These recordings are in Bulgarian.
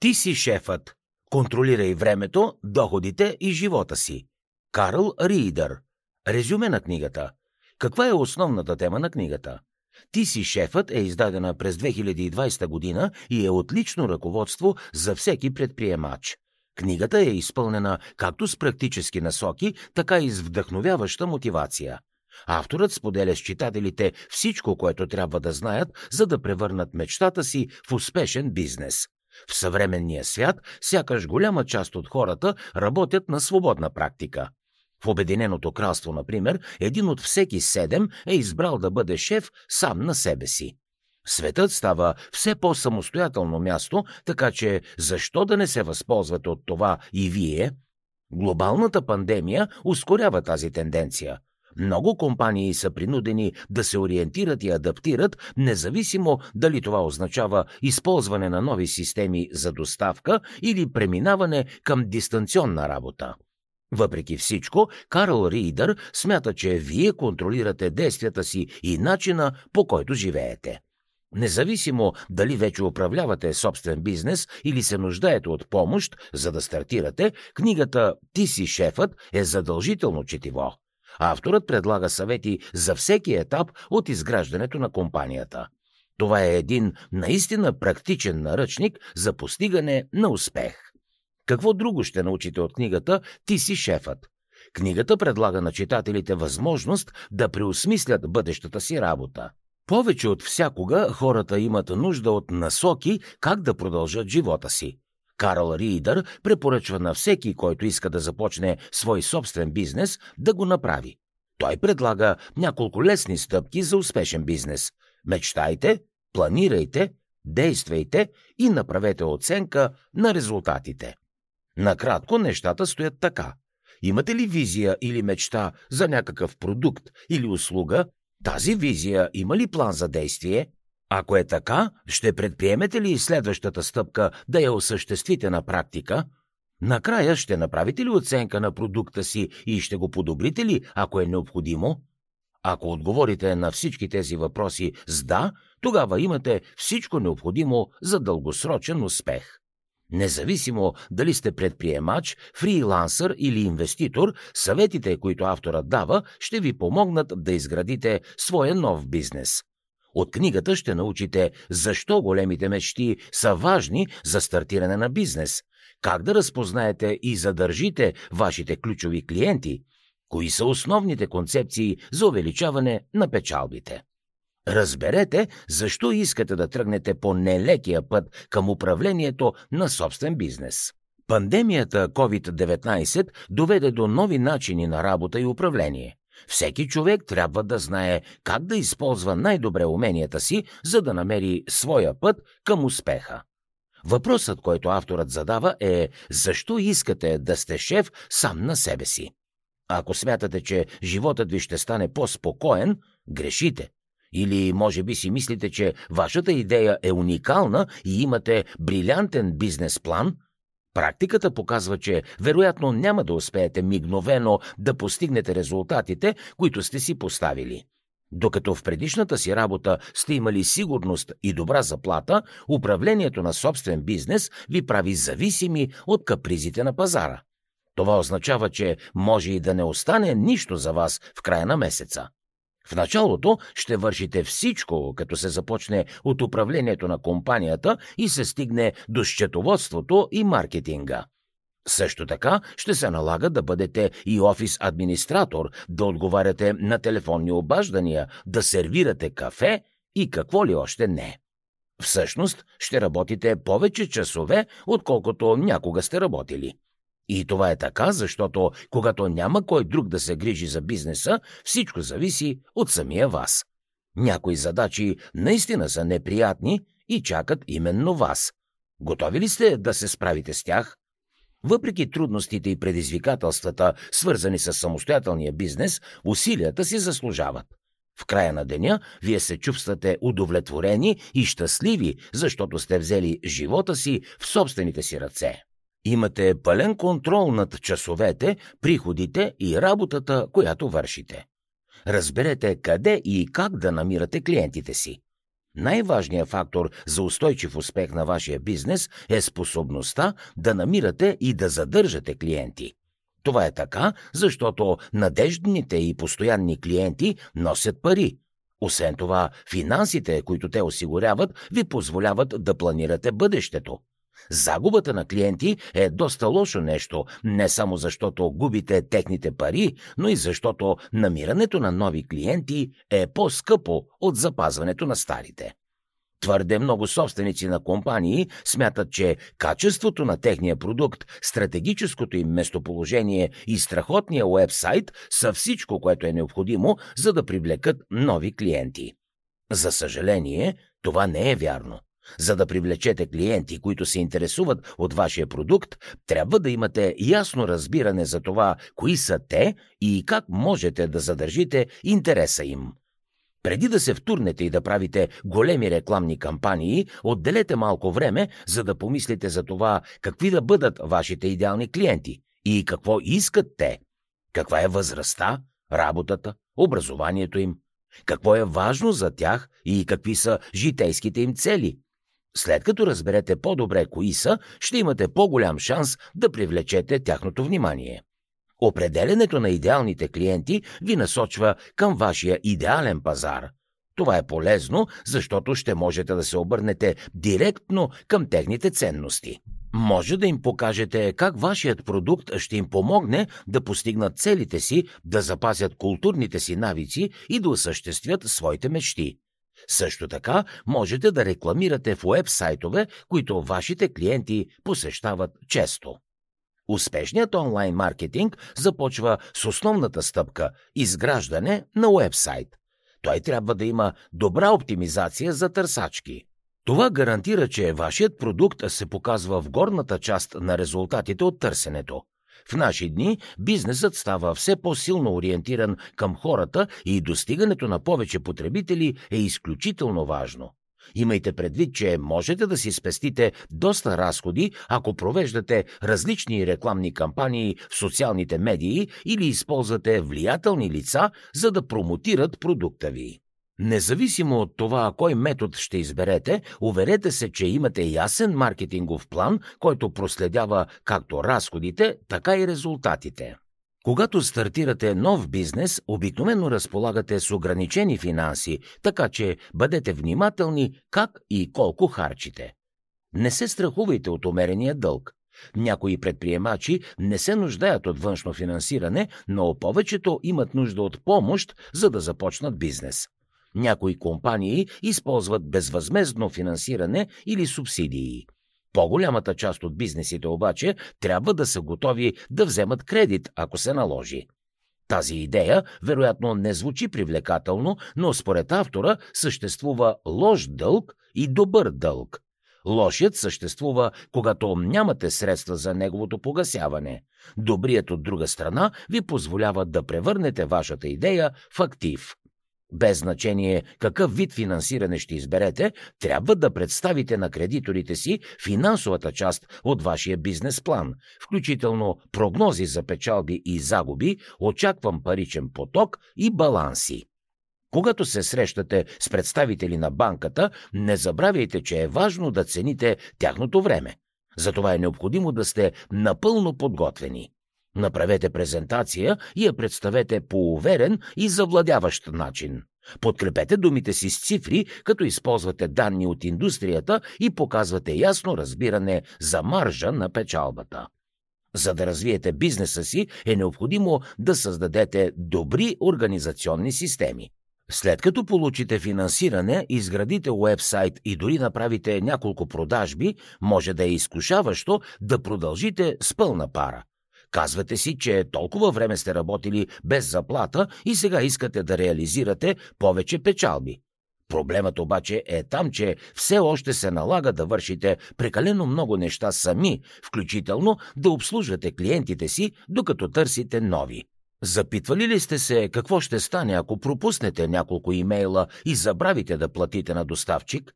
Ти си шефът. Контролирай времето, доходите и живота си. Карл Ридър. Резюме на книгата. Каква е основната тема на книгата? Ти си шефът е издадена през 2020 година и е отлично ръководство за всеки предприемач. Книгата е изпълнена както с практически насоки, така и с вдъхновяваща мотивация. Авторът споделя с читателите всичко, което трябва да знаят, за да превърнат мечтата си в успешен бизнес. В съвременния свят сякаш голяма част от хората работят на свободна практика. В Обединеното кралство, например, един от всеки седем е избрал да бъде шеф сам на себе си. Светът става все по-самостоятелно място, така че защо да не се възползвате от това и вие? Глобалната пандемия ускорява тази тенденция. Много компании са принудени да се ориентират и адаптират, независимо дали това означава използване на нови системи за доставка или преминаване към дистанционна работа. Въпреки всичко, Карл Ридър смята, че вие контролирате действията си и начина по който живеете. Независимо дали вече управлявате собствен бизнес или се нуждаете от помощ, за да стартирате, книгата «Ти си шефът» е задължително четиво. Авторът предлага съвети за всеки етап от изграждането на компанията. Това е един наистина практичен наръчник за постигане на успех. Какво друго ще научите от книгата «Ти си шефът»? Книгата предлага на читателите възможност да преосмислят бъдещата си работа. Повече от всякога хората имат нужда от насоки как да продължат живота си. Карл Ридър препоръчва на всеки, който иска да започне свой собствен бизнес, да го направи. Той предлага няколко лесни стъпки за успешен бизнес. Мечтайте, планирайте, действайте и направете оценка на резултатите. Накратко нещата стоят така. Имате ли визия или мечта за някакъв продукт или услуга? Тази визия има ли план за действие? Ако е така, ще предприемете ли следващата стъпка да я осъществите на практика? Накрая ще направите ли оценка на продукта си и ще го подобрите ли, ако е необходимо? Ако отговорите на всички тези въпроси с да, тогава имате всичко необходимо за дългосрочен успех. Независимо дали сте предприемач, фрилансър или инвеститор, съветите, които авторът дава, ще ви помогнат да изградите своя нов бизнес. От книгата ще научите защо големите мечти са важни за стартиране на бизнес, как да разпознаете и задържите вашите ключови клиенти, кои са основните концепции за увеличаване на печалбите. Разберете защо искате да тръгнете по нелекия път към управлението на собствен бизнес. Пандемията COVID-19 доведе до нови начини на работа и управление. Всеки човек трябва да знае как да използва най-добре уменията си, за да намери своя път към успеха. Въпросът, който авторът задава е защо искате да сте шеф сам на себе си? Ако смятате, че животът ви ще стане по-спокоен, грешите. Или може би си мислите, че вашата идея е уникална и имате брилянтен бизнес план – Практиката показва, че вероятно няма да успеете мигновено да постигнете резултатите, които сте си поставили. Докато в предишната си работа сте имали сигурност и добра заплата, управлението на собствен бизнес ви прави зависими от капризите на пазара. Това означава, че може и да не остане нищо за вас в края на месеца. В началото ще вършите всичко, като се започне от управлението на компанията и се стигне до счетоводството и маркетинга. Също така ще се налага да бъдете и офис администратор, да отговаряте на телефонни обаждания, да сервирате кафе и какво ли още не. Всъщност ще работите повече часове, отколкото някога сте работили. И това е така, защото когато няма кой друг да се грижи за бизнеса, всичко зависи от самия вас. Някои задачи наистина са неприятни и чакат именно вас. Готови ли сте да се справите с тях? Въпреки трудностите и предизвикателствата, свързани с самостоятелния бизнес, усилията си заслужават. В края на деня вие се чувствате удовлетворени и щастливи, защото сте взели живота си в собствените си ръце. Имате пълен контрол над часовете, приходите и работата, която вършите. Разберете къде и как да намирате клиентите си. Най-важният фактор за устойчив успех на вашия бизнес е способността да намирате и да задържате клиенти. Това е така, защото надеждните и постоянни клиенти носят пари. Освен това, финансите, които те осигуряват, ви позволяват да планирате бъдещето. Загубата на клиенти е доста лошо нещо, не само защото губите техните пари, но и защото намирането на нови клиенти е по-скъпо от запазването на старите. Твърде много собственици на компании смятат, че качеството на техния продукт, стратегическото им местоположение и страхотния уебсайт са всичко, което е необходимо, за да привлекат нови клиенти. За съжаление, това не е вярно. За да привлечете клиенти, които се интересуват от вашия продукт, трябва да имате ясно разбиране за това, кои са те и как можете да задържите интереса им. Преди да се втурнете и да правите големи рекламни кампании, отделете малко време, за да помислите за това какви да бъдат вашите идеални клиенти и какво искат те. Каква е възрастта, работата, образованието им, какво е важно за тях и какви са житейските им цели. След като разберете по-добре кои са, ще имате по-голям шанс да привлечете тяхното внимание. Определенето на идеалните клиенти ви насочва към вашия идеален пазар. Това е полезно, защото ще можете да се обърнете директно към техните ценности. Може да им покажете как вашият продукт ще им помогне да постигнат целите си, да запазят културните си навици и да осъществят своите мечти. Също така можете да рекламирате в уебсайтове, които вашите клиенти посещават често. Успешният онлайн маркетинг започва с основната стъпка – изграждане на уебсайт. Той трябва да има добра оптимизация за търсачки. Това гарантира, че вашият продукт се показва в горната част на резултатите от търсенето. В наши дни бизнесът става все по-силно ориентиран към хората и достигането на повече потребители е изключително важно. Имайте предвид, че можете да си спестите доста разходи, ако провеждате различни рекламни кампании в социалните медии или използвате влиятелни лица, за да промотират продукта ви. Независимо от това кой метод ще изберете, уверете се, че имате ясен маркетингов план, който проследява както разходите, така и резултатите. Когато стартирате нов бизнес, обикновено разполагате с ограничени финанси, така че бъдете внимателни как и колко харчите. Не се страхувайте от умерения дълг. Някои предприемачи не се нуждаят от външно финансиране, но повечето имат нужда от помощ, за да започнат бизнес. Някои компании използват безвъзмездно финансиране или субсидии. По-голямата част от бизнесите обаче трябва да са готови да вземат кредит, ако се наложи. Тази идея вероятно не звучи привлекателно, но според автора съществува лош дълг и добър дълг. Лошият съществува, когато нямате средства за неговото погасяване. Добрият от друга страна ви позволява да превърнете вашата идея в актив. Без значение какъв вид финансиране ще изберете, трябва да представите на кредиторите си финансовата част от вашия бизнес план, включително прогнози за печалби и загуби, очаквам паричен поток и баланси. Когато се срещате с представители на банката, не забравяйте, че е важно да цените тяхното време. Затова е необходимо да сте напълно подготвени. Направете презентация и я представете по уверен и завладяващ начин. Подкрепете думите си с цифри, като използвате данни от индустрията и показвате ясно разбиране за маржа на печалбата. За да развиете бизнеса си, е необходимо да създадете добри организационни системи. След като получите финансиране, изградите уебсайт и дори направите няколко продажби, може да е изкушаващо да продължите с пълна пара. Казвате си, че толкова време сте работили без заплата и сега искате да реализирате повече печалби. Проблемът обаче е там, че все още се налага да вършите прекалено много неща сами, включително да обслужвате клиентите си, докато търсите нови. Запитвали ли сте се какво ще стане, ако пропуснете няколко имейла и забравите да платите на доставчик?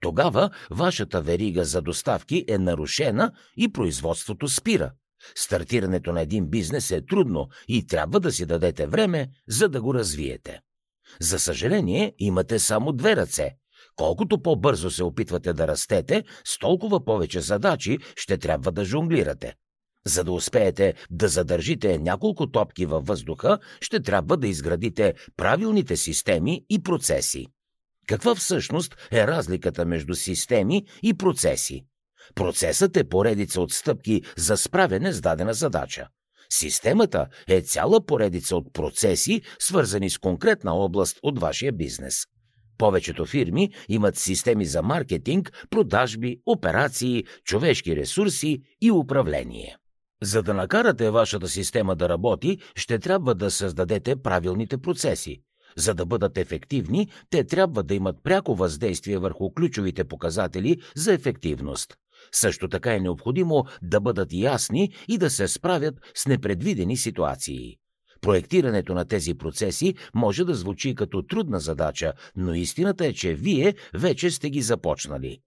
Тогава вашата верига за доставки е нарушена и производството спира. Стартирането на един бизнес е трудно и трябва да си дадете време, за да го развиете. За съжаление, имате само две ръце. Колкото по-бързо се опитвате да растете, с толкова повече задачи ще трябва да жонглирате. За да успеете да задържите няколко топки във въздуха, ще трябва да изградите правилните системи и процеси. Каква всъщност е разликата между системи и процеси? Процесът е поредица от стъпки за справяне с дадена задача. Системата е цяла поредица от процеси, свързани с конкретна област от вашия бизнес. Повечето фирми имат системи за маркетинг, продажби, операции, човешки ресурси и управление. За да накарате вашата система да работи, ще трябва да създадете правилните процеси. За да бъдат ефективни, те трябва да имат пряко въздействие върху ключовите показатели за ефективност. Също така е необходимо да бъдат ясни и да се справят с непредвидени ситуации. Проектирането на тези процеси може да звучи като трудна задача, но истината е, че вие вече сте ги започнали.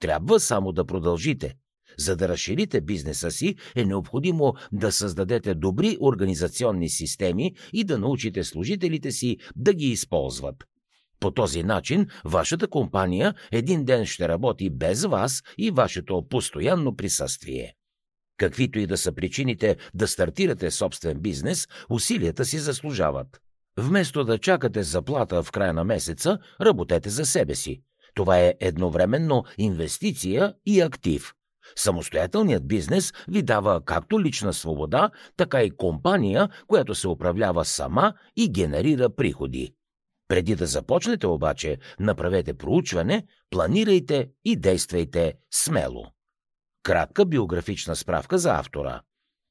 Трябва само да продължите. За да разширите бизнеса си, е необходимо да създадете добри организационни системи и да научите служителите си да ги използват. По този начин вашата компания един ден ще работи без вас и вашето постоянно присъствие. Каквито и да са причините да стартирате собствен бизнес, усилията си заслужават. Вместо да чакате заплата в края на месеца, работете за себе си. Това е едновременно инвестиция и актив. Самостоятелният бизнес ви дава както лична свобода, така и компания, която се управлява сама и генерира приходи. Преди да започнете обаче, направете проучване, планирайте и действайте смело. Кратка биографична справка за автора.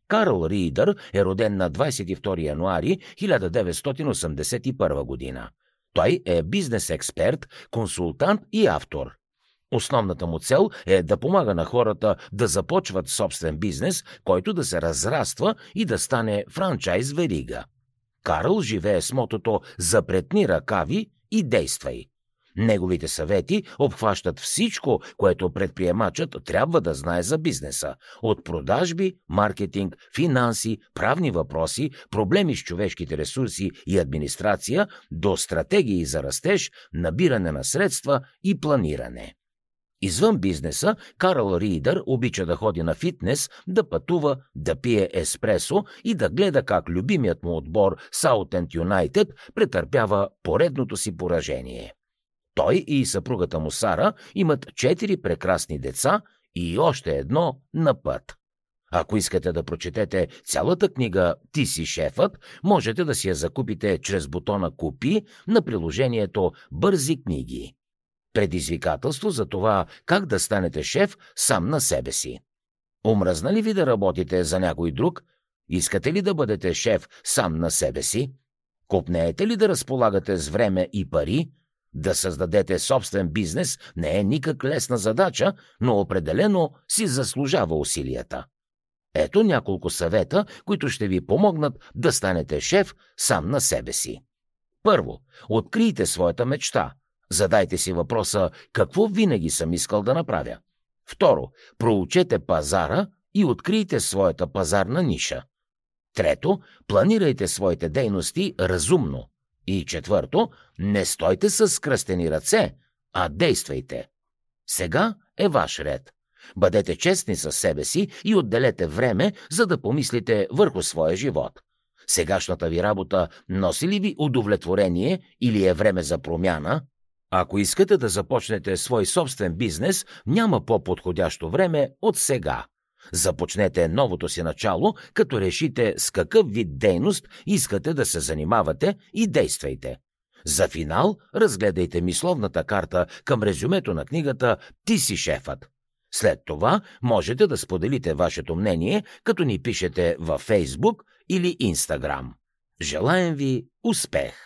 Карл Ридър е роден на 22 януари 1981 година. Той е бизнес експерт, консултант и автор. Основната му цел е да помага на хората да започват собствен бизнес, който да се разраства и да стане франчайз верига. Карл живее с мотото «Запретни ръкави и действай». Неговите съвети обхващат всичко, което предприемачът трябва да знае за бизнеса. От продажби, маркетинг, финанси, правни въпроси, проблеми с човешките ресурси и администрация, до стратегии за растеж, набиране на средства и планиране. Извън бизнеса, Карл Ридър обича да ходи на фитнес, да пътува, да пие еспресо и да гледа как любимият му отбор Саутенд Юнайтед претърпява поредното си поражение. Той и съпругата му Сара имат четири прекрасни деца и още едно на път. Ако искате да прочетете цялата книга «Ти си шефът», можете да си я закупите чрез бутона «Купи» на приложението «Бързи книги» предизвикателство за това как да станете шеф сам на себе си. Омръзна ли ви да работите за някой друг? Искате ли да бъдете шеф сам на себе си? Копнеете ли да разполагате с време и пари? Да създадете собствен бизнес не е никак лесна задача, но определено си заслужава усилията. Ето няколко съвета, които ще ви помогнат да станете шеф сам на себе си. Първо, открийте своята мечта – Задайте си въпроса какво винаги съм искал да направя. Второ, проучете пазара и открийте своята пазарна ниша. Трето, планирайте своите дейности разумно. И четвърто, не стойте с скръстени ръце, а действайте. Сега е ваш ред. Бъдете честни със себе си и отделете време, за да помислите върху своя живот. Сегашната ви работа носи ли ви удовлетворение или е време за промяна? Ако искате да започнете свой собствен бизнес, няма по-подходящо време от сега. Започнете новото си начало, като решите с какъв вид дейност искате да се занимавате и действайте. За финал разгледайте мисловната карта към резюмето на книгата «Ти си шефът». След това можете да споделите вашето мнение, като ни пишете във Фейсбук или Инстаграм. Желаем ви успех!